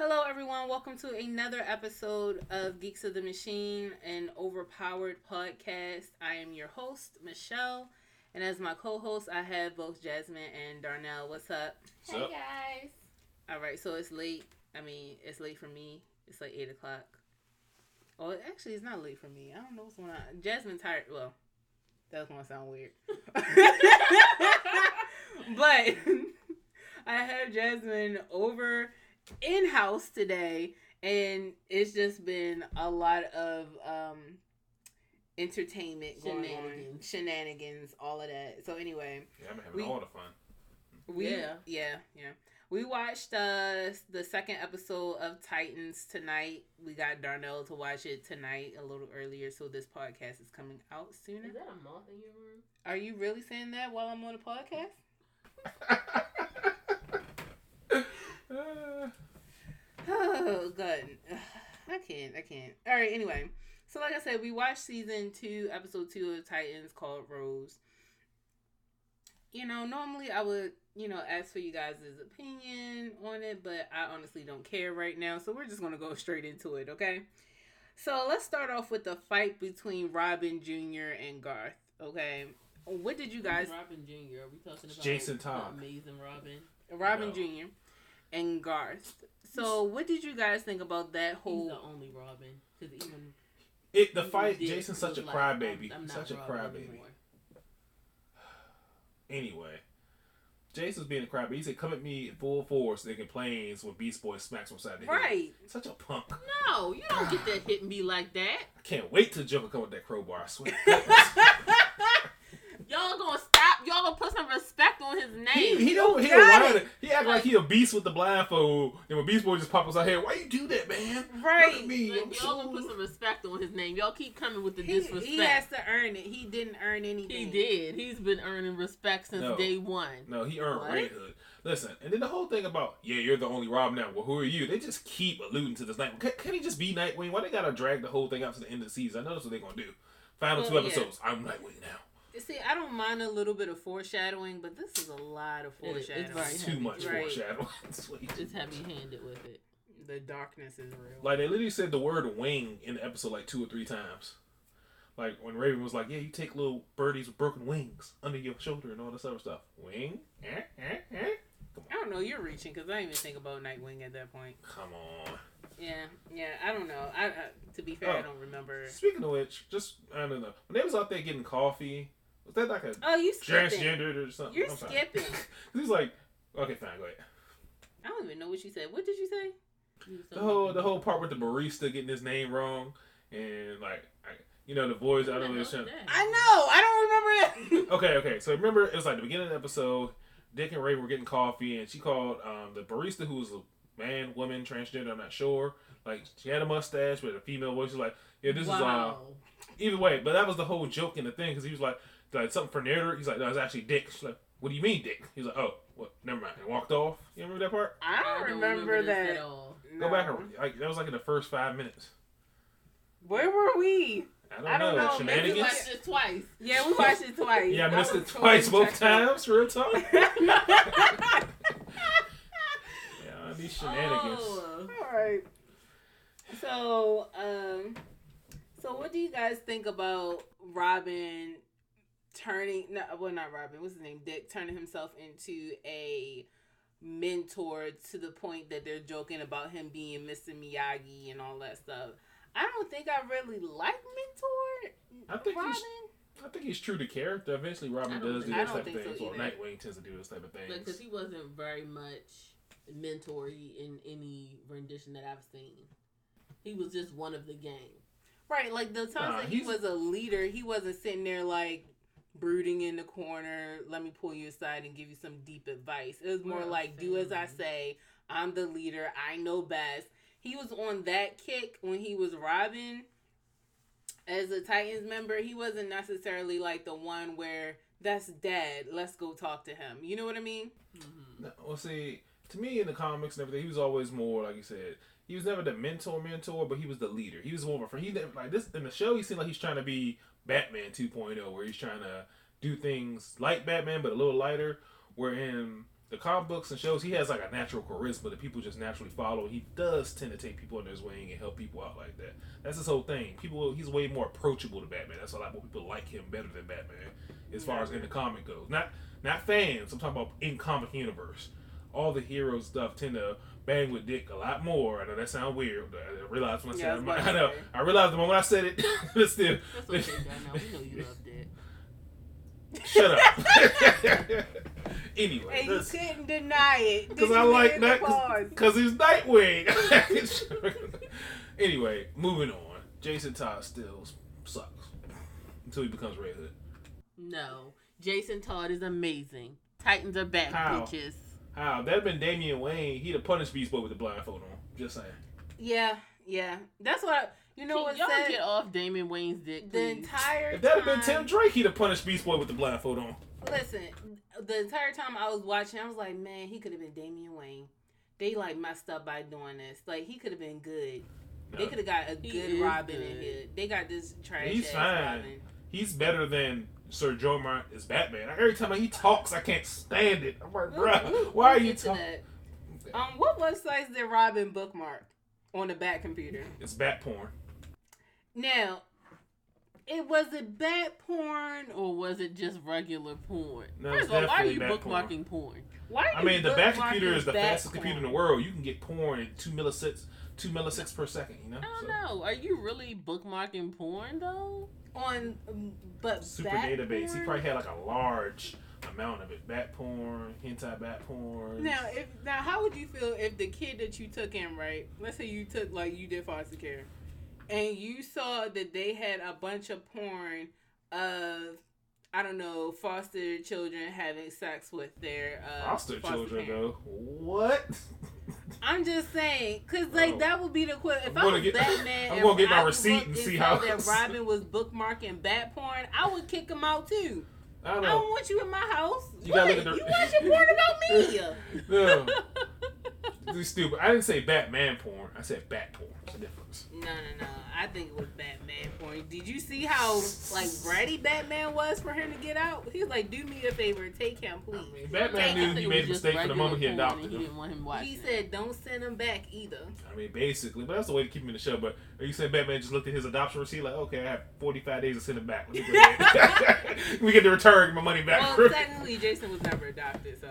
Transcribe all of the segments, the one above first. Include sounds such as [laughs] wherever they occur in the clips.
Hello, everyone. Welcome to another episode of Geeks of the Machine, an overpowered podcast. I am your host, Michelle, and as my co host, I have both Jasmine and Darnell. What's up? What's hey up? guys. All right, so it's late. I mean, it's late for me. It's like 8 o'clock. Oh, actually, it's not late for me. I don't know what's going on. Jasmine's tired. Well, that's going to sound weird. [laughs] [laughs] but [laughs] I have Jasmine over in house today, and it's just been a lot of um, entertainment going on, Shenanigans. shenanigans, all of that. So anyway, Yeah, I'm having We- all the fun. we Yeah. yeah yeah we watched uh the second episode of Titans tonight. We got Darnell to watch it tonight a little earlier, so this podcast is coming out sooner. Is that a moth in your room? Are you really saying that while I'm on the podcast? [laughs] Uh, [sighs] Oh, good. [sighs] I can't. I can't. All right. Anyway, so like I said, we watched season two, episode two of Titans called Rose. You know, normally I would, you know, ask for you guys' opinion on it, but I honestly don't care right now. So we're just gonna go straight into it, okay? So let's start off with the fight between Robin Jr. and Garth. Okay, what did you guys, Robin Jr. Are we talking about Jason Todd. Amazing Robin. Robin No. Jr. and Garth? So what did you guys think about that whole? He's whole? the only Robin. Because even it the even fight. Dick Jason's such a like, crybaby. I'm, I'm not Such a crybaby. anymore. [sighs] Anyway, Jason's being a crybaby. He said, "Come at me in full force." They complains when Beast Boy smacks him upside the head. Right. Such a punk. No, you don't get that hit and be like that. [sighs] I can't wait till Joker come with that crowbar. I swear. [laughs] Y'all gonna stop. Y'all gonna put some respect on his name. he don't. He don't it. whine. He act like he a beast with the blindfold. And when Beast Boy just pops us out here, why you do that, man? Right. Look at me. Like, y'all gonna put some respect on his name. Y'all keep coming with the He, disrespect. he has to earn it. He didn't earn anything. He did. He's been earning respect since No. day one. No, he earned What? Red Hood. Listen, and then the whole thing about yeah, you're the only Rob now. Well, who are you? They just keep alluding to this night. Can, can he just be Nightwing? Why they gotta drag the whole thing out to the end of the season? I know that's what they're gonna do. Final Well, two yeah. episodes. I'm Nightwing now. See, I don't mind a little bit of foreshadowing, but this is a lot of It is. It's foreshadowing. very Too heavy. much Right. foreshadowing. [laughs] Sweet. Just heavy handed with it. The darkness is real. Like they literally said the word wing in the episode like two or three times. Like when Raven was like, "Yeah, you take little birdies with broken wings under your shoulder and all this other stuff." Wing? Eh, eh, eh? I don't know. You're reaching because I didn't even think about Nightwing at that point. Come on. Yeah, yeah. I don't know. I, I to be fair, I Oh. don't remember. Speaking of which, just I don't know. When they was out there getting coffee, was that like a Oh, you skipping? transgendered or something? You're I'm skipping. [laughs] He's like, okay, fine, go ahead. I don't even know what you said. What did you say? The whole the whole part with the barista getting his name wrong and like, I, you know, the voice. I don't know. That. I know. I don't remember it. [laughs] Okay, okay. So remember, it was like the beginning of the episode. Dick and Ray were getting coffee, and she called um, the barista, who was a man, woman, transgender. I'm not sure. Like she had a mustache, but a female voice. She's like, yeah, this is uh, wow. either way. But that was the whole joke in the thing because he was like, like something for Nader. He's like, no, it's actually Dick. She's like, what do you mean, Dick? He's like, oh, what? Never mind. And walked off. You remember that part? I don't remember, this that. at all. Go No. back and like that was like in the first five minutes. Where were we? I don't, I don't know. know, maybe You Shenanigans. watched it twice. Yeah, we watched it twice. Yeah, I missed was it twice, both times. Real talk. [laughs] Yeah, these shenanigans. Oh. All right. So, um, so what do you guys think about Robin turning? No, well, not Robin. What's his name? Dick turning himself into a mentor to the point that they're joking about him being Mr. Miyagi and all that stuff. I don't think I really like mentor. I think Robin. he's- I think he's true to character. Eventually, Robin does do those type of think so. Well. Nightwing tends to do those type of things. Because he wasn't very much mentor in any rendition that I've seen. He was just one of the gang. Right, like the times Nah, that he was a leader, he wasn't sitting there like brooding in the corner. Let me pull you aside and give you some deep advice. It was more Well, like, do as I say. I'm the leader. I know best. He was on that kick when he was Robin as a Titans member. He wasn't necessarily like the one where that's dead. Let's go talk to him. You know what I mean? Mm-hmm. No, well, see, to me in the comics and everything, he was always more like you said. He was never the mentor, mentor, but he was the leader. He was more of a friend. He like this in the show. He seemed like he's trying to be Batman 2.0, where he's trying to do things like Batman, but a little lighter. Where in the comic books and shows, he has like a natural charisma that people just naturally follow. He does tend to take people under his wing and help people out like that. That's his whole thing. People, he's way more approachable to Batman. That's a lot more people like him better than Batman, as far as in the comic goes. Not not fans. I'm talking about in comic universe. All the hero stuff tend to bang with Dick a lot more. I know that sounds weird. But I realized when I Yeah, said was it. [laughs] about I know. I realized the moment I said it. [laughs] but still, That's okay, Dad. Now we know you loved it. shut up. [laughs] anyway, And you let's- couldn't deny it. Because I like hear that. Because he's Nightwing. anyway, moving on. Jason Todd still sucks until he becomes Red Hood. No, Jason Todd is amazing. Titans are back, How? bitches. How? That'd been Damian Wayne. He'd have punished Beast Boy with the blindfold on. Just saying. Yeah, yeah. That's what you know. Can What y'all said get off Damian Wayne's dick, the entire If that had been Tim Drake, he'd have punished Beast Boy with the blindfold on. Listen, the entire time I was watching, I was like, man, he could have been Damian Wayne. They like messed up by doing this. Like he could have been good. They could have got a good is Robin in here. They got this trash He's ass fine. Robin. He's better than Sir Jorah Mormont as Batman. Every time he talks, I can't stand it. I'm like, We'll- bruh, why are you talking? that. Um, what websites did Robin bookmark on the back computer? It's bat porn. Now, it was it bat porn. Or was it just regular porn? No, First of all, why are you bad porn. bookmarking porn? Why? Are I mean, the back bookmarking computer is the bat fastest computer in the world. You can get porn in two millisecond, two millisecond per second. You know, I don't So, know. Are you really bookmarking porn though? On, um, but super database. He probably had like a large amount of it. Bat porn, hentai bat porn. Now, if now, how would you feel if the kid that you took in, right? Let's say you took like you did foster care, and you saw that they had a bunch of porn of, I don't know, foster children having sex with their uh, foster children parent. though. What? [laughs] I'm just saying, cause like Oh. that would be the quick. If I'm I was get- Batman, [laughs] I'm and gonna get my I receipt and see how- that [laughs] Robin was bookmarking bat porn, I would kick him out too. I don't I don't want you in my house. You what? gotta look at the- You [laughs] watching porn about me? No, this is stupid. I didn't say Batman porn. I said bat porn. It's. No, no, no. I think it was Batman point. Did you see how like ready Batman was for him to get out? He was like, "Do me a favor, take him, I please." mean, Batman I knew he made a mistake from the moment he adopted and He him. didn't want him watching. He said, "Don't send him back either." I mean, basically, but that's the way to keep him in the show. But are you saying Batman just looked at his adoption receipt like, okay, I have 45 days to send him back. Let me, go [laughs] [laughs] we get to return my money back. Well, [laughs] technically, Jason was never adopted, so.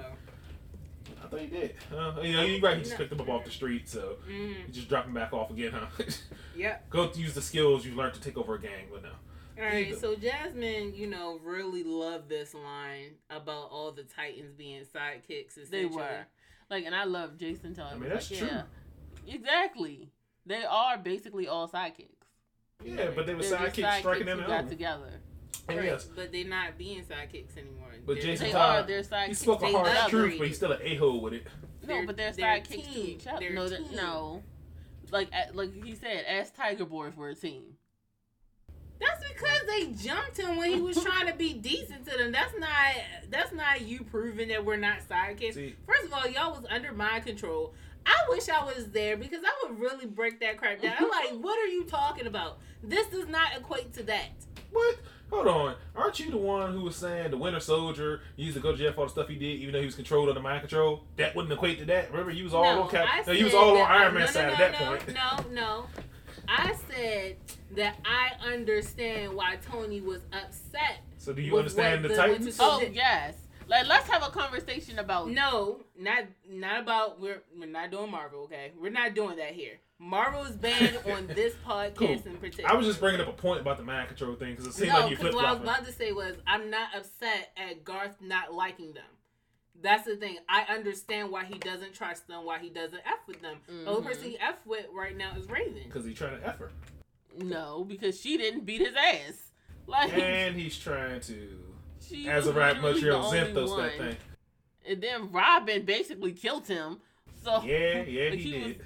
I thought he did. Uh, you know, you're right. He just No. picked him up off the street, so Mm, you just drop him back off again, huh? [laughs] yep. Go use the skills you learned to take over a gang, but no. All right. Either. So Jasmine, you know, really loved this line about all the Titans being sidekicks. They were like, and I love Jason Todd. I mean, that's like, true. Yeah, exactly. They are basically all sidekicks. Yeah, but they were They're just sidekicks striking sidekicks in who got together. Oh, and Right, yes, but they're not being sidekicks anymore. But They're- Jason They Todd, are. They're sidekicks. he spoke a they hard upgraded. truth, but he's still an a-hole with it. No, They're- but they're, they're a sidekicks to each other. They're No, that, team. no. Like, like he said, as Tiger Boys were a team. That's because they jumped him when he was trying to be decent to them. That's not that's not you proving that we're not sidekicks. See, First of all, y'all was under my control. I wish I was there because I would really break that crap down. I'm like, what are you talking about? This does not equate to that. what? Hold on. Aren't you the one who was saying the Winter Soldier used to go to jail for all the stuff he did, even though he was controlled under mind control? That wouldn't equate to that. Remember, you was all no, on Cap. I No, you was all on Iron Man no, no, side no, at that no, point. No, no. I said that I understand why Tony was upset. So do you With understand what the the Titans? Winter Oh yes. Like, let's have a conversation about. No, not not about we're we're not doing Marvel, okay? We're not doing that here. Marvel is banned [laughs] on this podcast Cool. in particular. I was just bringing up a point about the mind control thing because it seemed no, like you because flip what I was about to say was I'm not upset at Garth not liking them. That's the thing. I understand why he doesn't trust them, why he doesn't f with them. The only Mhm. person he f with right now is Raven. Because he's trying to f her. No, because she didn't beat his ass. [laughs] Like, And he's trying to, she as a rap right, literally the Montreal only one. that thing. And then Robin basically killed him. So Yeah, [laughs] yeah, like, he he was- did.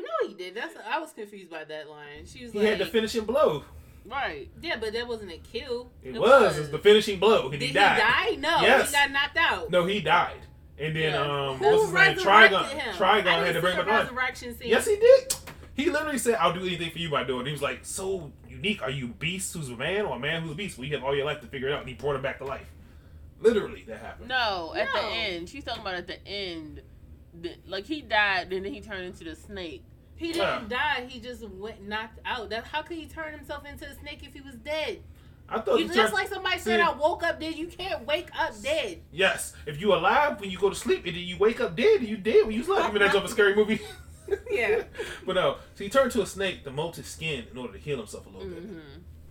No, he did. That's I was confused by that line. She was He like, had the finishing blow. right. "Yeah, but that wasn't a kill. It, was. It was the finishing blow. And Did he he died. die? No, Yes. he got knocked out. No, he died. And then, Yeah. um, Who what's his name? resurrected Trigon. him? Trigon I had to bring him back. resurrection scene. Yes, he did. He literally said, "I'll do anything for you by doing." it. He was like, "So unique. Are you beast who's a man, or a man who's a beast? Well, you have all your life to figure it out." And he brought him back to life. Literally, that happened. No, at the end. She's talking about at the end. The, like he died, and then he turned into the snake. He didn't die. He just went knocked out. That how could he turn himself into a snake if he was dead? I thought You, just turned- like somebody said, See- I woke up dead. You can't wake up dead. Yes, if you alive when you go to sleep and then you wake up dead, you dead when you sleep. Remember that jump a scary movie? [laughs] Yeah. [laughs] but no, so he turned to a snake to molt his skin in order to heal himself a little bit. hmm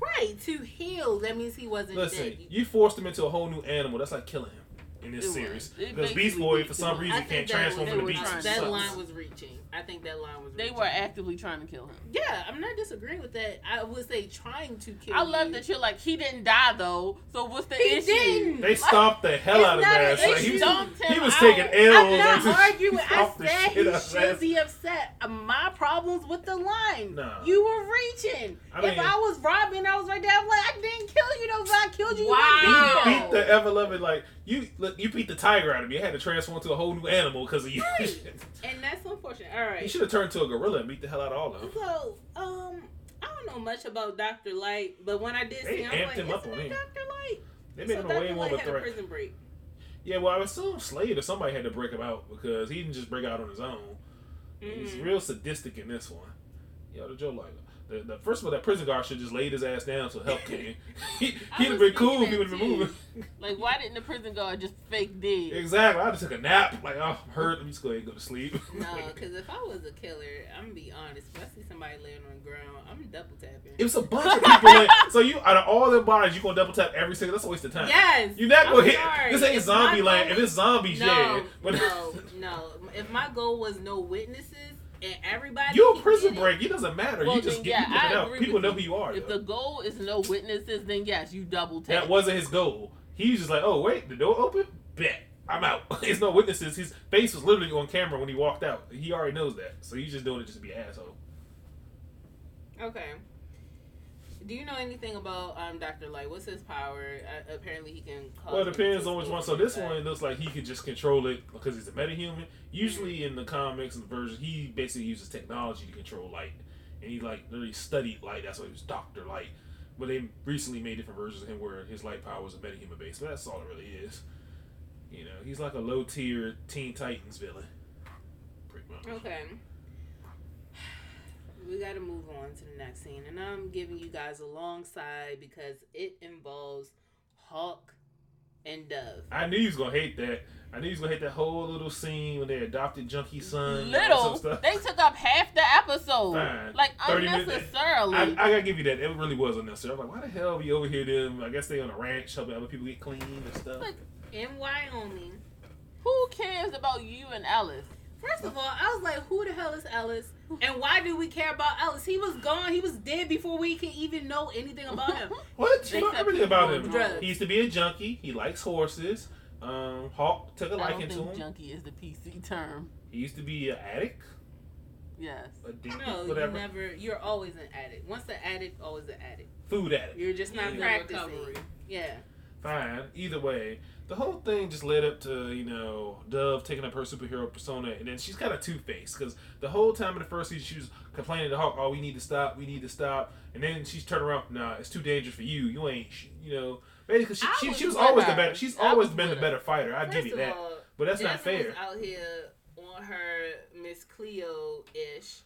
Right to heal. That means he wasn't Listen, dead. you forced him into a whole new animal. That's like killing him in this It series. It Because Beast Boy, for some reason, can't transform into beast. were that trying to- line was reaching. I think that line was. They reaching. were actively trying to kill him. Yeah, I'm not disagreeing with that. I would say trying to kill. I love you. that you're like he didn't die though. So what's the He issue? didn't. They stomped the hell It's out of not his an ass. Like, he was, Stomped he him was out. taking L's. I'm not arguing. I said he out of his should be upset. My problems with the line. Nah. You were reaching. I if I was robbing, I was right there. I'm like, I didn't kill you though. If I killed you, Wow. you You would be beat the ever loving like you. Look, you beat the tiger out of me. I had to transform into a whole new animal because of you. Right. [laughs] And that's unfortunate. All right, you should have turned to a gorilla and beat the hell out of all of them. So, um, I don't know much about Doctor Light, but when I did They see, him, I was amped like, him up isn't on it him. Doctor Light? They So made him a way Dr. more Light of a had threat. prison break. Yeah, well, I assume Slade or somebody had to break him out because he didn't just break out on his own. He's Mhm. real sadistic in this one. Yo, the Joe like the, the first of all, that prison guard should just laid his ass down so help came. [laughs] he he'd have been cool if he would have been moving. Like why didn't the prison guard just fake dead? exactly. I just took a nap. Like, I'm hurt. Let me just go ahead and go to sleep. No, because [laughs] if I was a killer, I'm gonna be honest. If I see somebody laying on the ground, I'm double tapping. it was a bunch of people. Like, [laughs] so you out of all their bodies, you gonna double tap every single. That's a waste of time. Yes. You're not gonna hit. sorry. This ain't zombie land. If it's zombies, no, yeah. But no, no. If my goal was no witnesses and everybody, you a prison get it, break. It doesn't matter. Well, you just then, get yeah, you out. People know you. who you are. If though. the goal is no witnesses, then yes, you double tap. That wasn't his goal. He was just like, oh wait, the door open. Bet I'm out. [laughs] There's no witnesses. His face was literally on camera when he walked out. He already knows that, so he's just doing it just to be an asshole. Okay. Do you know anything about um Doctor Light? What's his power? Uh, apparently, he can. Well, it depends on which one. So this one it looks like he could just control it because he's a metahuman. Usually in the comics and the version, he basically uses technology to control light, and he like literally studied light. That's why he was Doctor Light. But they recently made different versions of him where his light power was a metahuman base. But that's all it really is. You know, he's like a low tier Teen Titans villain. Pretty much. Okay. We got to move on to the next scene, and I'm giving you guys a long side because it involves Hawk and Dove. I knew he was gonna hate that. I knew he was gonna hate that whole little scene when they adopted Junkie Son. and all that Little, sort stuff. they took up half the episode, Fine. like unnecessarily. I, I gotta give you that. It really was unnecessary. I'm like, why the hell are we over here? Them, I guess they on a ranch helping other people get clean and stuff. Like- In Wyoming. Who cares about you and Alice? First of all, I was like, who the hell is Ellis? And why do we care about Ellis? He was gone. He was dead before we can even know anything about him. [laughs] what? They You know everything about him. drugs. He used to be a junkie. He likes horses. Um, Hawk took a liking to him. junkie is the PC term. He used to be an addict, Yes. addicted, No, you whatever. never. You're always an addict. Once an addict, always an addict. Food addict. You're just not Yeah. practicing. Recovery. Yeah. Fine. Either way, the whole thing just led up to you know Dove taking up her superhero persona, and then she's kind of two faced because the whole time in the first season she was complaining to Hawk, "Oh, we need to stop, we need to stop," and then she's turned around, "Nah, it's too dangerous for you. You ain't, you know." Basically, she, she, was she was always her. the better. She's I always been the better fighter. I First give you that, all, but that's not fair, out here on her Miss Cleo ish,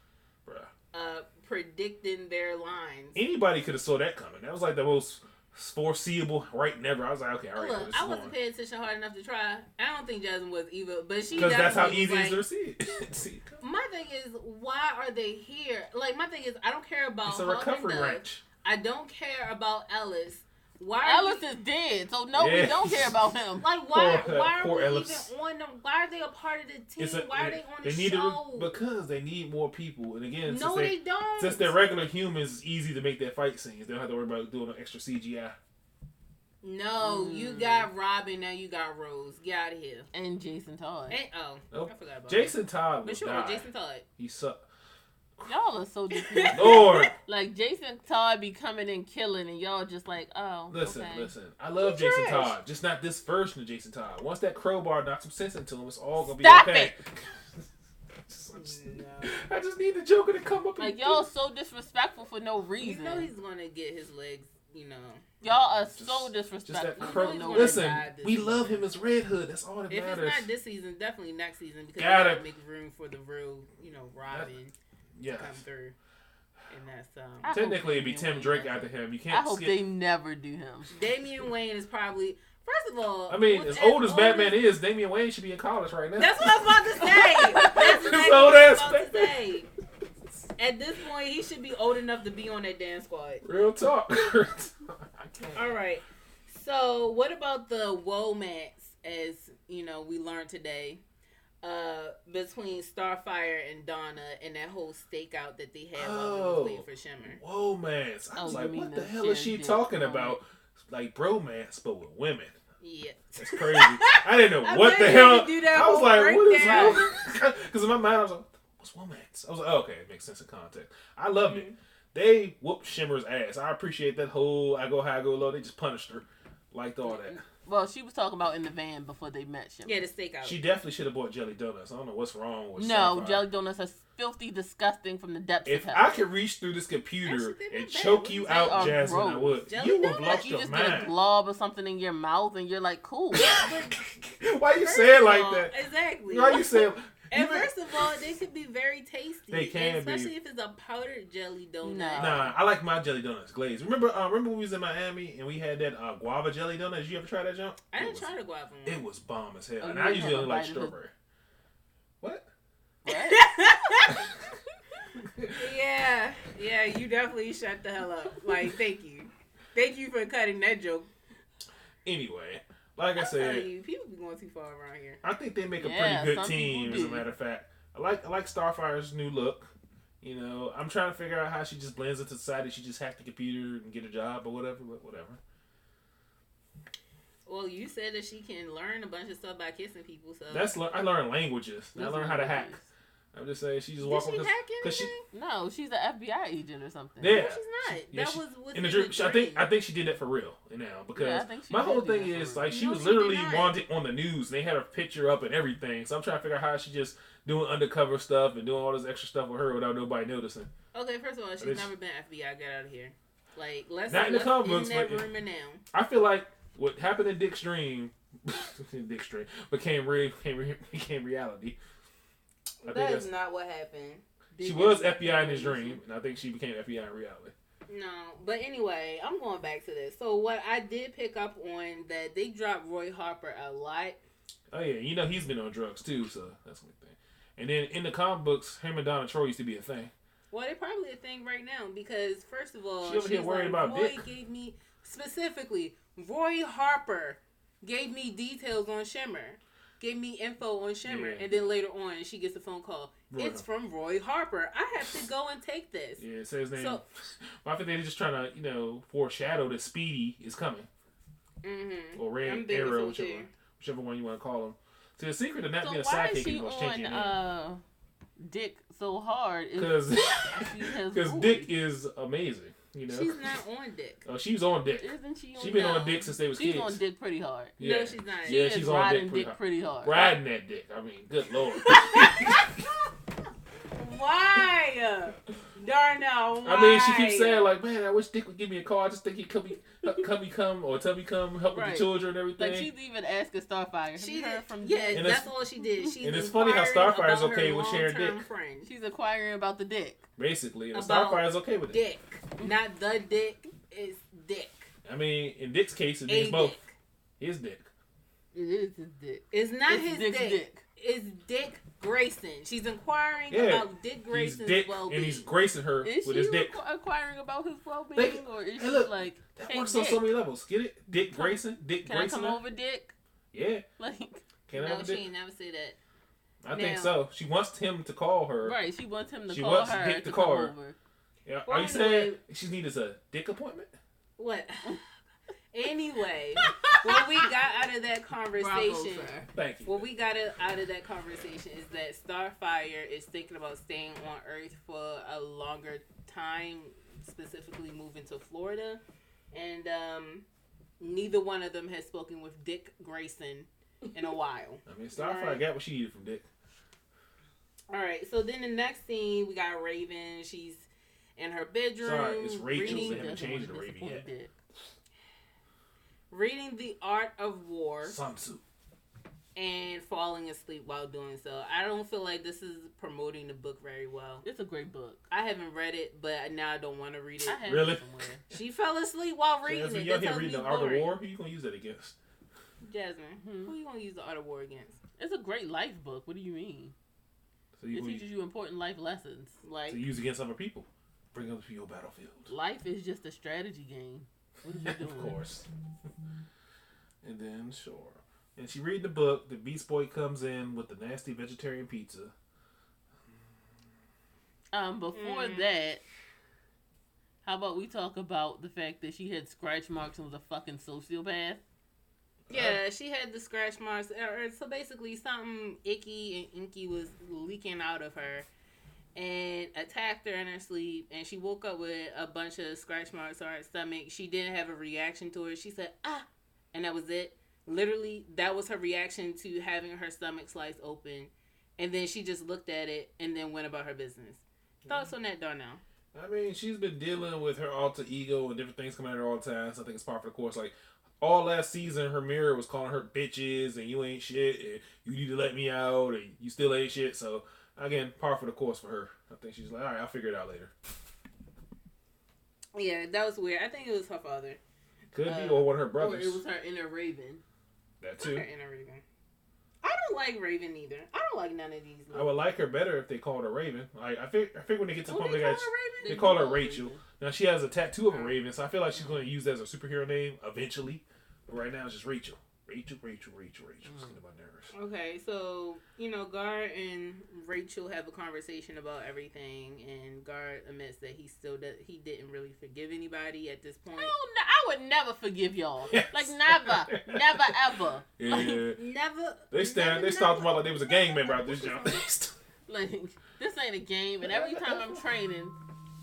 bruh. uh, predicting their lines. Anybody could have saw that coming. That was like the most foreseeable right never. I was like, okay, all right, Look, I wasn't paying attention hard enough to try. I don't think Jasmine was either, but she because that's how easy was it is to like, see it. see it come. My thing is, why are they here? Like, my thing is, I don't care about It's a recovery ranch. I don't care about Ellis. Why are Alice you, is dead, so no, we don't care about him. [laughs] like why? Poor- why are poor we Ellis. even on them? Why are they a part of the team? A, why are they on the they need show? To, because they need more people. And again, no, since they, they don't. since they're regular humans, it's easy to make their fight scenes. They don't have to worry about doing an extra CGI. no, you Mm. got Robin, now you got Rose. Get out of here. And Jason Todd. Ain't, oh, Nope. I forgot about Jason Todd That. But sure, died. Jason Todd. He sucked. Y'all are so disrespectful. [laughs] Lord, like Jason Todd be coming and killing, and y'all just like, oh, listen, okay. listen. I love He's Jason trash. Todd, just not this version of Jason Todd. Once that crowbar knocks some sense into him, it's all gonna be Stop okay. it. [laughs] No. I just need the Joker to come up. Like and y'all so disrespectful for no reason. You reason. know he's gonna get his legs you know. Y'all are Just- so Just disrespectful. that Really pro- wanna Listen, we season. love him as Red Hood. That's all that If matters. If it's not this season, definitely next season because Gotta- they gotta make room for the real, you know, Robin yeah. to come through. And that's um. I Technically, it'd be Tim Wayne Drake after him. You I can't I hope skip. they never do him. Damian Wayne is probably first of all. I mean, as old as as Batman is, Damian Wayne should be in college right now. That's what I was about to say. [laughs] That's exactly His what old I was ass about to say. At this point, he should be old enough to be on that dance squad. Real talk. [laughs] All right. So, what about the womance, as you know, we learned today, uh, between Starfire and Donna, and that whole stakeout that they had while we Oh. was waiting for Shimmer. Whoa, man. I Oh, was you like, what the the hell is she talking Dick about? Like bromance, but with women. Yeah. That's crazy. I didn't know [laughs] I what the hell. do that I was like, what is breakdown. Because [laughs] in my mind, I was like, what's womance? I was like, oh, okay, it makes sense in context. I loved Mm-hmm. it. They whooped Shimmer's ass. I appreciate that whole I go high, I go low. They just punished her. Liked all that. Well, she was talking about in the van before they met him. Yeah, the stakeout. She definitely should have bought jelly donuts. I don't know what's wrong with No, Starfire. jelly donuts are filthy, disgusting from the depths If of I could reach through this computer Actually, and choke you you out, saying? Jasmine, I would. Jelly you would have donuts? lost you your just get a mind. glob or something in your mouth and you're like, cool. [laughs] Why are you First say it of like that? Exactly. Why are you say? [laughs] And first of all, they could be very tasty. They can be. especially if it's a powdered jelly donut. No. Nah, I like my jelly donuts glazed. Remember, uh, remember when we was in Miami and we had that uh, guava jelly donut? Did you ever try that jump? I didn't was- try the guava one. It was bomb as hell, Oh, and you I usually only like bite of it? strawberry. What? What? [laughs] [laughs] yeah, yeah, you definitely shut the hell up. Like, thank you, thank you for cutting that joke. Anyway, like I I'm said, you, people be going too far around here. I think they make a Yeah, pretty good team. As a matter of fact, I like I like Starfire's new look. You know, I'm trying to figure out how she just blends into society. She just hacked the computer and get a job or whatever. But whatever. Well, you said that she can learn a bunch of stuff by kissing people. So That's lear- I learned languages. I That's learned how to it hack. Is. I'm just saying she just did walk she hack cause she- anything? No, she's an FBI agent or something. Yeah. No, she's not. Yeah, that she- was within in the dream. the I think I think she did that for real you now because Yeah, I think she my whole thing is like she No, was she literally wanted on the news. and They had her picture up and everything. So I'm trying to figure out how she just doing undercover stuff and doing all this extra stuff with her without nobody noticing. Okay, first of all, she's It's- never been FBI. Get out of here. Like, let's Not in the let's comic end books, that but- rumor now. I feel like what happened in Dick's dream, [laughs] Dick's dream became real, became, [laughs] became reality. I that's, not what happened. she was FBI in his dream, and I think she became FBI in reality. No, but anyway, I'm going back to this. So what I did pick up on that they dropped Roy Harper a lot. Oh yeah, you know he's been on drugs too, so that's good thing. And then in the comic books, him and Donna Troy used to be a thing. Well, they're probably a thing right now because first of all, She she's worried like, about Roy Dick. gave me specifically Roy Harper gave me details on Shimmer, gave me info on Shimmer, Yeah. and then later on she gets a phone call. Roy it's from Roy Harper. I have to go and take this. Yeah, it says his name. So- Well, I think they're just trying to, you know, foreshadow that Speedy is coming, Mm-hmm. or Red Arrow, whichever, too. whichever one you want to call him. So the secret of not So being a why sidekick is she on your name. uh, Dick so hard? Because because? [laughs] [laughs] Dick is amazing, you know. She's not on Dick. Oh, she's on Dick. Isn't she on She been No. on Dick since they was She's kids. She's on Dick pretty hard. Yeah. No, she's not. She Yeah, is she's on riding Dick pretty Dick hard. pretty hard. Riding that dick. I mean, good lord. [laughs] Why? Darnell, why? I mean, she keeps saying like, "Man, I wish Dick would give me a call. I just think he'd come, me, come me come, or tell me come help with the children and everything." Like she's even asking Starfire. Have She heard did, from yeah, Dick? That's it's- all she did. She's and it's funny how inquiring Starfire's about okay with sharing dick. Friend. She's inquiring about the dick. Basically, and About Starfire's okay with it. Dick, not the dick. It's Dick. I mean, in Dick's case, it A means both. dick. His dick. It is his dick. It's not It's his Dick's dick. dick. It's Dick Grayson. She's inquiring Yeah. about Dick He's Grayson's Dick, well-being. and he's gracing her Is with his dick. inqu- inquiring about his well-being, They- or is hey, she look, like, That hey, works on so many levels. Get it? Dick Come- Grayson? Dick can I Grayson? come her? over, Dick? Yeah. [laughs] Like, Can I no, she Dick? ain't never say that. I think so. She wants him to call her. right? She wants him to She call wants her Dick to to call her. over. Yeah. Well, Are you saying she needs a dick appointment? What? [laughs] anyway, [laughs] what we got out of that conversation. Thank you. What we got out of that conversation is that Starfire is thinking about staying on Earth for a longer time, specifically moving to Florida, and um, neither one of them has spoken with Dick Grayson in a while. I mean, Starfire Right. got what she needed from Dick. All right, so then the next scene we got Raven. She's in her bedroom. Sorry, it's Rachel. reading- They haven't changed the Raven yet. [laughs] Dick. Reading The Art of War Sun Tzu. and falling asleep while doing so. I don't feel like this is promoting the book very well. It's a great book. I haven't read it, but now I don't want to read it. I Really? it somewhere. She fell asleep while reading that's when it. y'all That here reading the it's Art of. War. Who you gonna use that against? Jasmine, Hmm. who you gonna use the Art of War against? It's a great life book. What do you mean? So you It teaches you important life lessons. Like, to use against other people. Bring other people to your battlefield. Life is just a strategy game. What are you [laughs] doing? of course. and then sure. And she read the book. The Beast Boy comes in with the nasty vegetarian pizza. Um, before Mm. that, how about we talk about the fact that she had scratch marks and was a fucking sociopath? yeah, she had the scratch marks. Or, so basically, something icky and inky was leaking out of her. And attacked her in her sleep, and she woke up with a bunch of scratch marks on her stomach. She didn't have a reaction to it. She said, "Ah," and that was it. Literally, that was her reaction to having her stomach sliced open. And then she just looked at it and then went about her business. Thoughts on that, Darnell? I mean, she's been dealing with her alter ego and different things coming at her all the time. So I think it's part of the course. Like all last season, her mirror was calling her bitches and you ain't shit and you need to let me out and you still ain't shit. So again, par for the course for her. I think she's like, all right, I'll figure it out later. Yeah, that was weird. I think it was her father. Could Uh, be or one of her brothers. Or it was her inner raven. that Her too. inner Raven. I don't like Raven either. I don't like none of these. I would like her better if they called her Raven. I I think I think when they get to the point they call they her got They call her Rachel. Raven. now she has a tattoo of a raven, so I feel like she's going to use that as a superhero name eventually. But right now it's just Rachel. Rachel, Rachel, Rachel, Rachel. It's mm. getting on my nerves. Okay, so you know, Gar and Rachel have a conversation about everything, and Gar admits that he still does, he didn't really forgive anybody at this point. I, don't I would never forgive y'all. [laughs] Like never, never ever. Yeah, [laughs] Never. they stand. never, They stopped them never. like they was a gang member out this jump. [laughs] Like this ain't a game, and every time I'm training,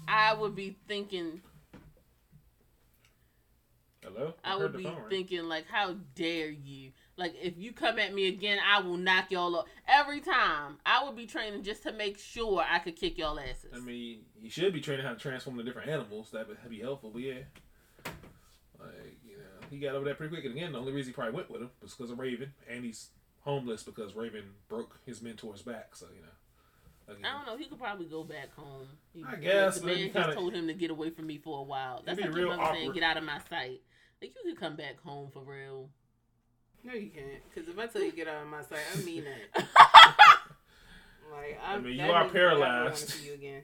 I would be thinking, Hello. I heard would be thinking like, how dare you? Like if you come at me again, I will knock y'all up. Every time, I would be training just to make sure I could kick y'all asses. I mean, you should be training how to transform into different animals. That would be helpful. But yeah, like you know, he got over that pretty quick. And again, the only reason he probably went with him was because of Raven, and he's homeless because Raven broke his mentor's back. So you know, again, I don't know. He could probably go back home. He, I guess, the man he just told him to get away from me for a while. That's like real mother saying, "Get out of my sight." Like you could come back home for real. No, you can't. Because if I tell you get out of my sight, I mean it. [laughs] Like I I'm, mean, you are means I paralyzed. see you again.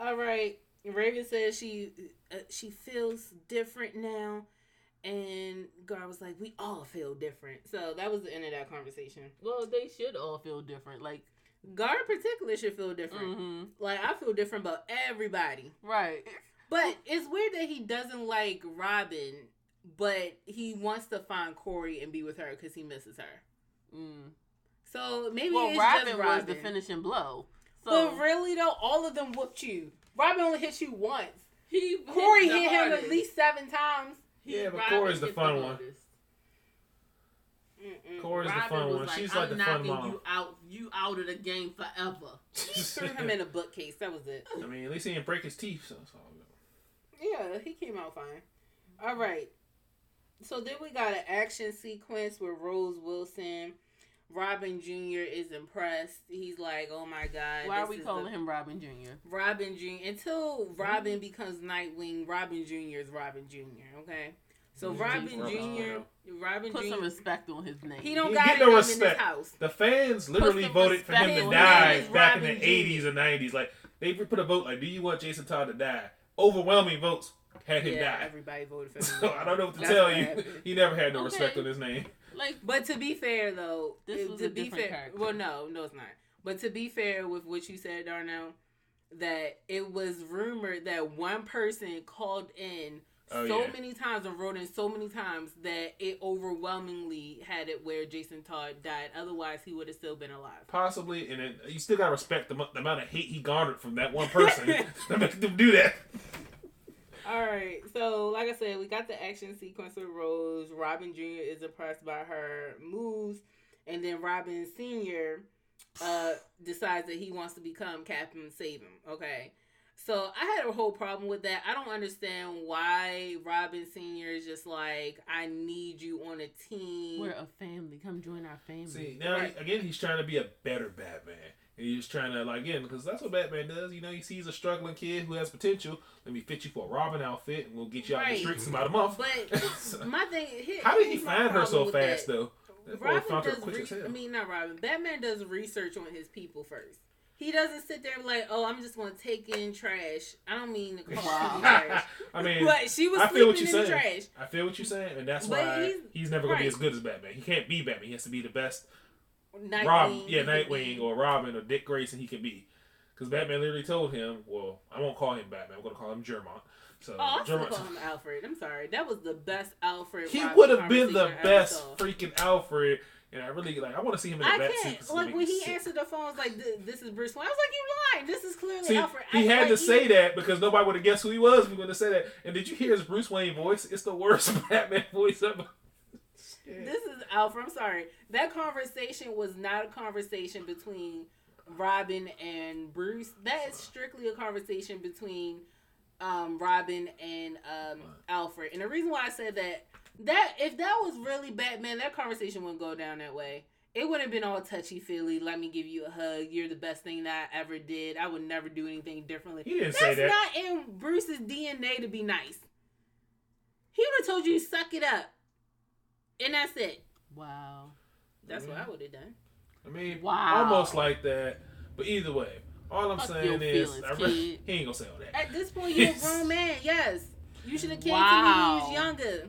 All right, Raven says she uh, she feels different now, and Gar was like, "We all feel different." So that was the end of that conversation. Well, they should all feel different. Like, Gar in particular should feel different. hmm Like I feel different about everybody. right? [laughs] But it's weird that he doesn't like Robin, but he wants to find Kory and be with her because he misses her. Mm. So maybe Well, it's Robin, just was the finishing blow. So but really though, all of them whooped you. Robin only hit you once. he Kory the hit him at least seven times. Yeah, but Robin Kory's the hit fun one. hardest. Mm-mm. Kory's the fun one. Like, She's I'm like the fun knocking mom. You out, you out of the game forever. He threw him in a bookcase. That was it. I mean, at least he didn't break his teeth. So it's all good. Yeah, he came out fine. All right. So then we got an action sequence where Rose Wilson, Robin Jr. is impressed. He's like, "Oh my god!" Why are we calling the- him Robin Jr.? Robin Jr. Until Robin becomes Nightwing, Robin Jr. is Robin Jr. Okay, so Mhm. Robin Robin Jr. Robin Put some Jr. respect on his name. He don't He got get it no in respect. his house. The fans literally voted for him to die his name. back in the Jr. 80s and 90s. Like, they put a vote, like, do you want Jason Todd to die? Overwhelming votes had him Yeah, die. everybody voted for [laughs] him. So I don't know what to That's tell what you. happened. He never had no Okay. respect on his name. like But to be fair, though, This it- was to a be different fair, character. well, no, no, it's not. But to be fair with what you said, Darnell, that it was rumored that one person called in Oh, so yeah. many times and wrote in so many times that it overwhelmingly had it where Jason Todd died. Otherwise, he would have still been alive. Possibly, and then you still gotta respect the, the amount of hate he garnered from that one [laughs] person to make them do that. All right, so like I said, we got the action sequence with Rose. Robin Jr. is impressed by her moves, and then Robin Senior uh, decides that he wants to become Captain Save him. Okay, So I had a whole problem with that. I don't understand why Robin Senior is just like, I need you on a team. We're a family. Come join our family. See now Right. again, he's trying to be a better Batman. And he's trying to like again because that's what Batman does. You know, he sees a struggling kid who has potential. Let me fit you for a Robin outfit, and we'll get you out in Right. the streets in about a month. But [laughs] my thing, here, How did he find her so fast that. though? That boy Robin found her does. quick Re- I mean, not Robin. Batman does research on his people first. He doesn't sit there and be like, "Oh, I'm just going to take in trash." I don't mean to call Wow. trash, [laughs] I mean, but she was I feel what you're in saying. trash. I feel what you're saying, and that's But why he's- he's, never gonna be as good as Batman. He can't be Batman. He has to be the best Nightwing, Rob, yeah, Nightwing or Robin or Dick Grayson he can be. Because Batman literally told him, well, I won't call him Batman. I'm gonna call him Jermont. So Oh, Jermont- call him Alfred. I'm sorry. That was the best Alfred. he would have been the conversation I ever best freaking Alfred. And I really like. I want to see him in the I bat can't. Like when he answered the phone, I was like, "This is Bruce Wayne." I was like, "You lying? This is clearly See, Alfred." he I- had like, to he- say that because nobody would have guessed who he was. if He would have said that. And did you hear his Bruce Wayne voice? It's the worst [laughs] Batman voice ever. This is Alfred. I'm sorry. That conversation was not a conversation between Robin and Bruce. That is strictly a conversation between um, Robin and um, Alfred. And the reason why I said that that if that was really Batman, that conversation wouldn't go down that way. It wouldn't have been all touchy feely. Let me give you a hug. You're the best thing that I ever did. I would never do anything differently. He didn't say That's that. not in Bruce's DNA to be nice. He would have told you suck it up, and that's it. Wow. That's what. I would have done. I mean, Wow. almost like that. But either way, all I'm Fuck saying your is, feelings, I re- [laughs] he ain't gonna say all that. At this point, you're a grown [laughs] man. Yes, you should have came to me when you was younger.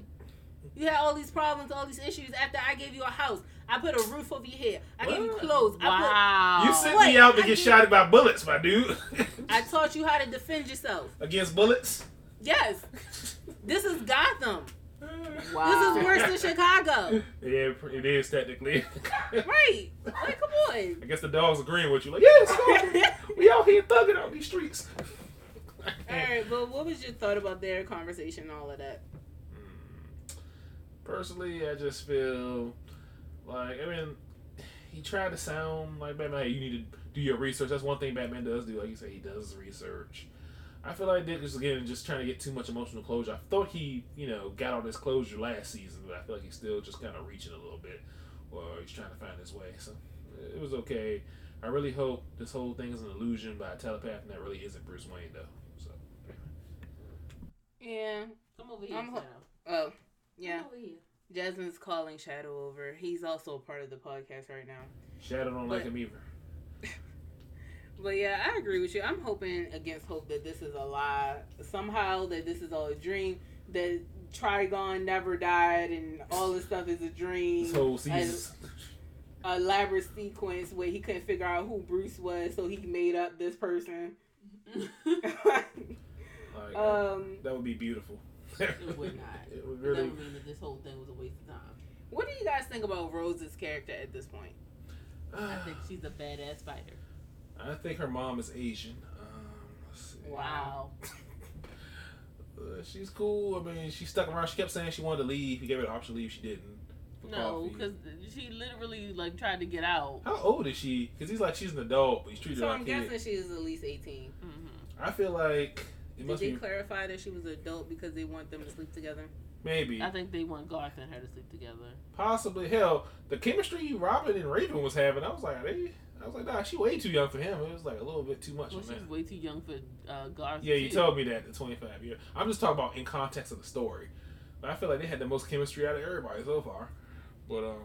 You had all these problems, all these issues. After I gave you a house, I put a roof over your head. I gave you What? clothes. I Wow. You sent Wait, me out to I get did- shot by bullets, my dude. I taught you how to defend yourself. Against bullets. Yes, this is Gotham. Wow. This is worse than Chicago. Yeah, it is technically. [laughs] Right? Like, come on. I guess the dog's agreeing with you. Like, yeah, let's [laughs] we out here thugging on these streets. All right, but what was your thought about their conversation and all of that? Personally, I just feel like I mean, he tried to sound like Batman. Hey, you need to do your research. That's one thing Batman does do. Like you say, he does research. I feel like Dick is again just trying to get too much emotional closure. I thought he, you know, got all this closure last season, but I feel like he's still just kind of reaching a little bit, or he's trying to find his way. So it was okay. I really hope this whole thing is an illusion by a telepath, and that really isn't Bruce Wayne though. So Yeah. Come over here. I'm ho- Shadow. Oh, yeah. Over here. Jasmine's calling Shadow over. He's also a part of the podcast right now. Shadow don't like But- him either. [laughs] But yeah, I agree with you. I'm hoping against hope that this is a lie. Somehow that this is all a dream. That Trigon never died and all this stuff is a dream. This whole season. A elaborate sequence where he couldn't figure out who Bruce was, so he made up this person. [laughs] [laughs] Like, um, that would be beautiful. It would not. [laughs] It would really. doesn't mean that this whole thing was a waste of time. what do you guys think about Rose's character at this point? I think she's a badass fighter. I think her mom is Asian. Um, let's see. Wow. [laughs] Uh, she's cool. I mean, she stuck around. She kept saying she wanted to leave. He gave her the option to leave. She didn't. No, because she literally like tried to get out. How old is she? Because he's like she's an adult, but he's treated So like I'm a kid. guessing she was at least 18. hmm I feel like it Did they be clarify that she was an adult because they want them to sleep together? maybe I think they want Garth and her to sleep together. possibly hell the chemistry Robin and Raven was having. I was like, are they? I was like, nah, she way too young for him. It was like a little bit too much. Well, for she's way too young for uh, Garth. Yeah, you too. told me that the 25 year. I'm just talking about in context of the story. But I feel like they had the most chemistry out of everybody so far. But um,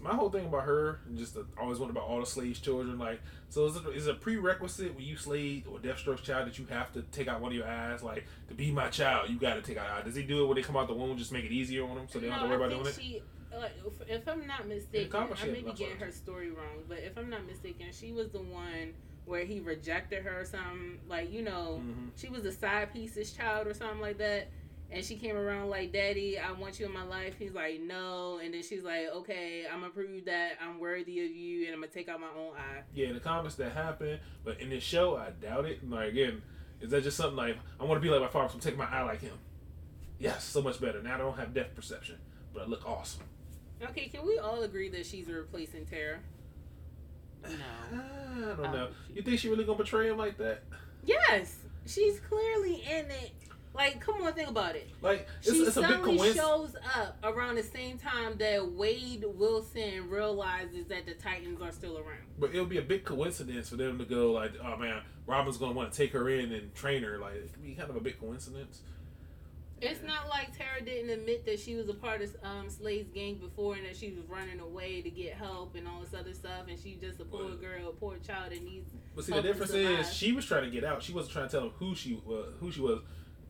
my whole thing about her, and just the, always wonder about all the Slade's children. Like, so is it, is it a prerequisite when you slave or Deathstroke's child that you have to take out one of your eyes? Like, to be my child, you got to take out eye. Does he do it when they come out the womb, just make it easier on them so they don't have to worry I about doing it? she, like, if, if I'm not mistaken, I may be getting her story wrong, but if I'm not mistaken, she was the one where he rejected her or something. Like, you know, Mhm. she was a side piece's child or something like that. And she came around like, Daddy, I want you in my life. He's like, No. And then she's like, Okay, I'm gonna prove that I'm worthy of you and I'm gonna take out my own eye. Yeah, in the comics that happened, but in this show, I doubt it. Like again, is that just something like I want to be like my father, so I'm taking my eye like him? Yes, so much better. Now I don't have depth perception, but I look awesome. Okay, can we all agree that she's replacing Tara? No. [sighs] I don't Um, know. she- You think she really gonna betray him like that? Yes, she's clearly in it. Like, come on, think about it. Like it's, She it's a big suddenly shows up around the same time that Slade Wilson realizes that the Titans are still around. But it'll be a big coincidence for them to go like, oh man, Robin's gonna want to take her in and train her. Like it could be kind of a big coincidence. It's not like Tara didn't admit that she was a part of um, Slade's gang before and that she was running away to get help and all this other stuff, and she just a poor But- girl, a poor child that needs. But see, the them difference is she was trying to get out. She wasn't trying to tell him who she was. Who she was.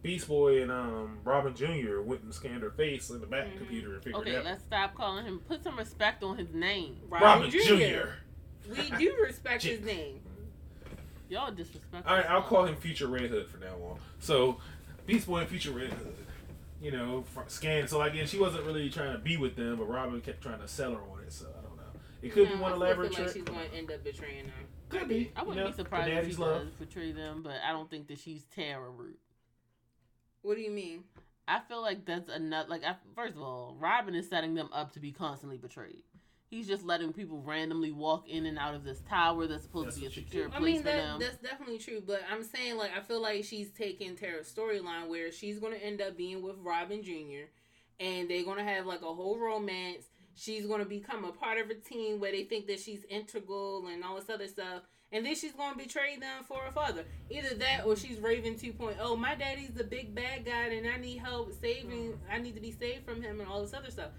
Beast Boy and um, Robin Jr. went and scanned her face in the back Mhm. computer and figured Okay, it out. let's stop calling him. Put some respect on his name. Robin Jr. We do respect his [laughs] name. Y'all disrespect. All right, I'll call him Future Red Hood for now on. So, Beast Boy and Future Red Hood, you know, fr- scan. So like, again, she wasn't really trying to be with them, but Robin kept trying to sell her on it. So I don't know. It could be one I still elaborate feel like she's going to end up betraying them. Could be. I wouldn't know, be surprised if she love. does betray them, but I don't think that she's Tara Root. What do you mean? I feel like that's enough. Like, I, first of all, Robin is setting them up to be constantly betrayed. He's just letting people randomly walk in and out of this tower that's supposed That's to be a what you secure I place mean for that them. that's definitely true, but I'm saying like I feel like she's taking Tara's storyline where she's gonna end up being with Robin Jr. and they're gonna have like a whole romance. She's gonna become a part of a team where they think that she's integral and all this other stuff. And then she's gonna betray them for her father. Either that or she's Raven 2.0. My daddy's the big bad guy and I need help saving I need to be saved from him and all this other stuff.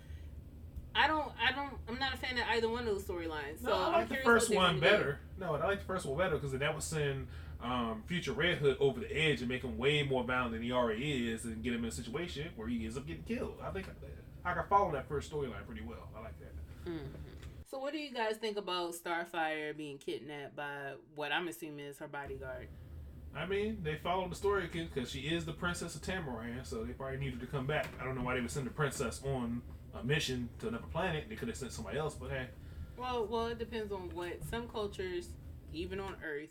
I don't I don't I'm not a fan of either one of those storylines. So No, I like the first one do. better. No, I like the first one better because then that would send um, Future Red Hood over the edge and make him way more violent than he already is, and get him in a situation where he ends up getting killed. I think I, can follow that first storyline pretty well. I like that. Mhm. So, what do you guys think about Starfire being kidnapped by what I'm assuming is her bodyguard? I mean, they followed the story because she is the princess of Tamaran, so they probably needed to come back. I don't know why they would send the princess on a mission to another planet. They could have sent somebody else, but hey, Well, well, it depends on what some cultures, even on Earth,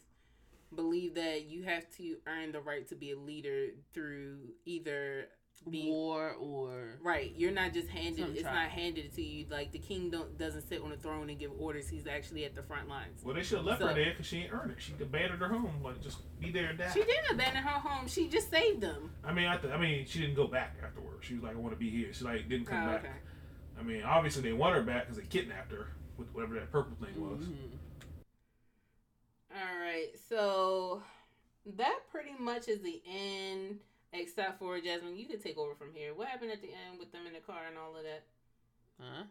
believe that you have to earn the right to be a leader through either being War or right. You're not just handed. It's not handed to you. Like the king don't doesn't sit on the throne and give orders. He's actually at the front lines. well, they should have left So- her there because she ain't earned it. She abandoned her home, like just be there and die. She didn't abandon her home. She just saved them. I mean, I, th- I mean, she didn't go back afterwards. She was like, I want to be here. She like didn't come Oh, back. okay. I mean, obviously they want her back because they kidnapped her with whatever that purple thing was. Mhm. All right, so that pretty much is the end, except for Jasmine. You can take over from here. What happened at the end with them in the car and all of that? Huh?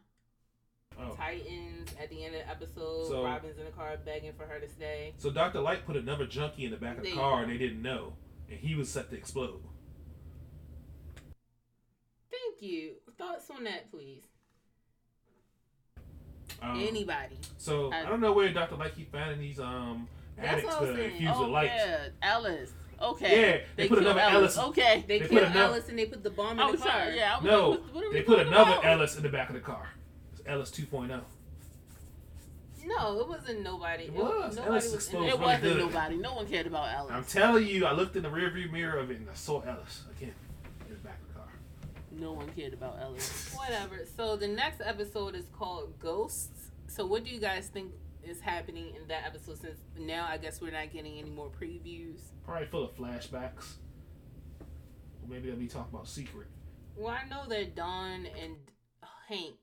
Oh, Titans at the end of the episode. So- Robin's in the car begging for her to stay. so Doctor Light put another junkie in the back of the There you car and they didn't know, and he was set to explode. Thank you. Thoughts on that, please? Um, Anybody? So I, I- don't know where Doctor Light keep finding these um addicts what I was to saying. infuse oh with lights. yeah, Ellis. Okay. Yeah, they put killed another Ellis- Okay. They, They put killed another- Alice and they put the bomb in I the was car. trying. Yeah. I was No, like, what, what are we They put another about? Ellis in the back of the car. It's Ellis oh. 2.0. No, it wasn't nobody. It was. Nobody Ellis was in it. It really wasn't good. nobody. No one cared about Ellis. I'm telling you, I looked in the rearview mirror of it and I saw Ellis again in the back of the car. no one cared about Ellis. Whatever. So the next episode is called Ghosts. So what do you guys think is happening in that episode? Since now I guess we're not getting any more previews. Probably full of flashbacks. Or maybe they'll be talking about Secret. Well, I know that Dawn and Hank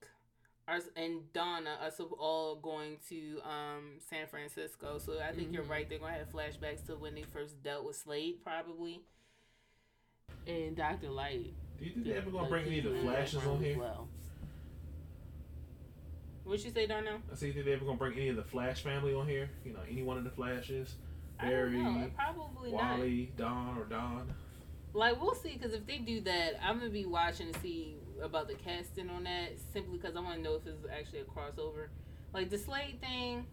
are and Donna are so- all going to um, San Francisco. So I think you're Mhm. right. They're gonna have flashbacks to when they first dealt with Slade, probably. And Dr. Light. Do you think they're ever gonna like, bring any of the he's in the flashes on here? Well. What you say, Darnell? I say, you think they're ever gonna bring any of the Flash family on here? You know, any one of the Flashes? I don't know. Barry, Probably not. Wally, Don, or Don? Like we'll see, because if they do that, I'm gonna be watching to see about the casting on that. Simply because I want to know if it's actually a crossover. Like the Slade thing,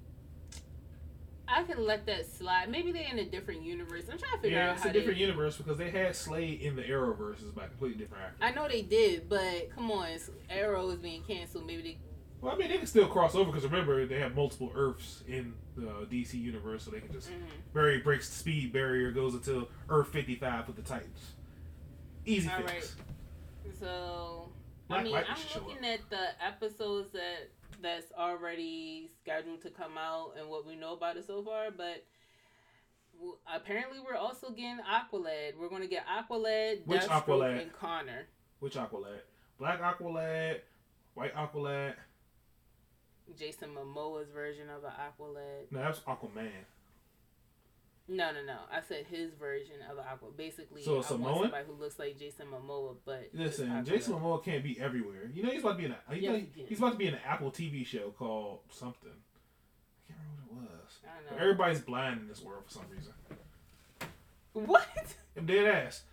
I can let that slide. Maybe they're in a different universe. I'm trying to figure Yeah, out it's how a different they. universe because they had Slade in the Arrowverse by a completely different actor. I know they did, but come on, Arrow is being canceled. Maybe they. Well, I mean, they can still cross over because remember they have multiple Earths in the DC universe, so they can just mhm. Barry breaks the speed barrier, goes until Earth fifty five with the Titans. Easy All fix. So Black I mean, I'm looking at the episodes that that's already scheduled to come out and what we know about it so far, but w- apparently we're also getting Aqualad. We're gonna get Aqualad, Which Deathstroke, Aqualad? and Connor. Which Aqualad? Black Aqualad, White Aqualad. Jason Momoa's version of an Aqualad. No, that's Aquaman. No, no, no. I said his version of an Aqua. Basically, So, I want somebody who looks like Jason Momoa, but Listen, Jason Momoa can't be everywhere. You know he's about to be in a he, Yes, know, he he's about to be in an Apple TV show called something. I can't remember what it was. I But know. everybody's blind in this world for some reason. What? [laughs] I'm dead ass.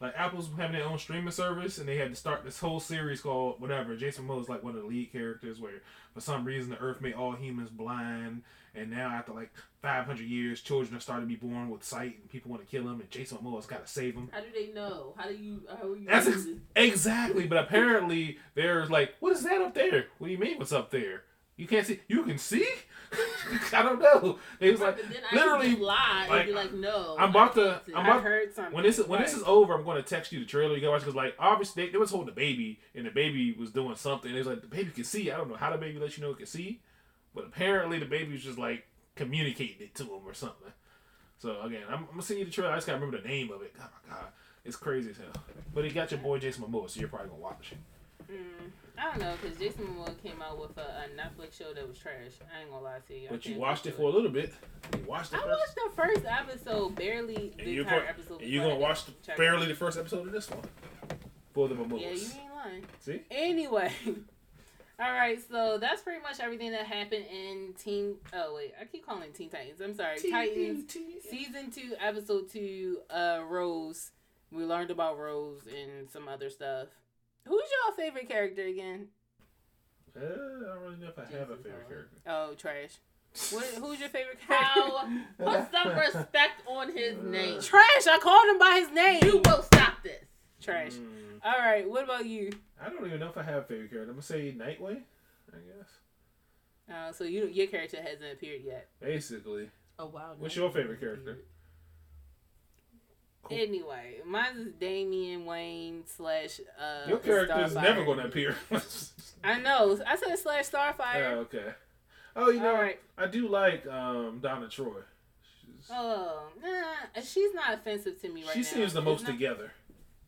Like Apple's having their own streaming service, and they had to start this whole series called whatever. Jason Momoa is like one of the lead characters, where for some reason the Earth made all humans blind, and now after like 500 years, children are starting to be born with sight, and people want to kill them, and Jason Momoa's got to save them. How do they know? How do you? How you? That's ex- exactly, but apparently there's like, what is that up there? What do you mean? What's up there? You can't see. You can see. [laughs] I don't know. They was like, I literally, lie like, and be like, no. I'm about I to- I'm I about- heard something. when this when this is over, I'm going to text you the trailer. You gotta watch because like obviously they, they was holding the baby and the baby was doing something. It was like the baby can see. I don't know how the baby lets you know it can see, but apparently the baby was just like communicating it to him or something. So again, I'm, I'm gonna send you the trailer. I just gotta remember the name of it. Oh my god, it's crazy as hell. But it got your boy Jason Momoa, so you're probably gonna watch. Mm, I don't know because Jason Momoa came out with a, a Netflix show that was trash. I ain't gonna lie to you. I But you watched it to for a little bit. You watched it I first. watched the first episode, barely And the you're entire go- episode. And you're before I gonna watch the, barely it. the first episode of this one for the Momoas. Yeah, you ain't lying. See? Anyway, [laughs] all right. So that's pretty much everything that happened in Teen. Oh wait, I keep calling it Teen Titans. I'm sorry, Titans season two, episode two. Uh, Rose. We learned about Rose and some other stuff. Who's your favorite character again? Uh, I don't really know if I have a favorite Bourne. character. Oh, trash. What, who's your favorite [laughs] character? How? Put some respect on his name. Trash. I called him by his name. You will stop this. Trash. Mm, All right. What about you? I don't even know if I have a favorite character. I'm gonna say Nightwing. I guess. Uh, so you your character hasn't appeared yet. Basically, Oh wow. What's your favorite character? Cool. Anyway, mine is Damian Wayne slash. Uh, your character is never gonna appear. [laughs] I know. I said slash oh, Starfire. okay. Oh, you know, All right. I do like um, Donna Troy. She's, Oh, nah, she's not offensive to me right she now. She seems the It's most not- together.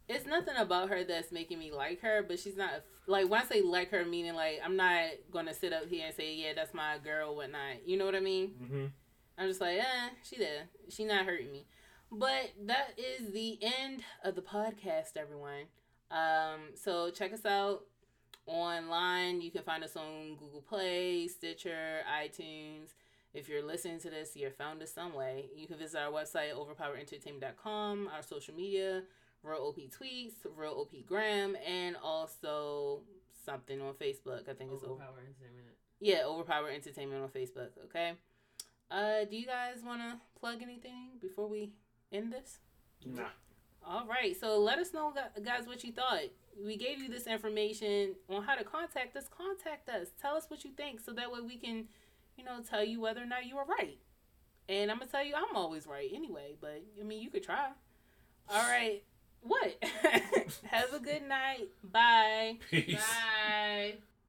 It's nothing about her that's making me like her, but she's not like when I say like her, meaning like I'm not gonna sit up here and say yeah that's my girl, whatnot. You know what I mean? hmm I'm just like, eh, she there. She not hurting me. But that is the end of the podcast, everyone. Um, so check us out online. You can find us on Google Play, Stitcher, iTunes. If you're listening to this, you're found us some way. You can visit our website, overpowerentertainment.com, our social media, Real OP Tweets, Real OP Gram, and also something on Facebook. I think it's over. Overpower Entertainment. Yeah, Overpower Entertainment on Facebook. Okay. Uh, do you guys want to plug anything before we end this? Nah. All right. So let us know, guys, what you thought. We gave you this information on how to contact us. Contact us. Tell us what you think, so that way we can, you know, tell you whether or not you are right. And I'm gonna tell you, I'm always right anyway. But I mean, you could try. All right. What? [laughs] Have a good night. Bye. Peace. Bye.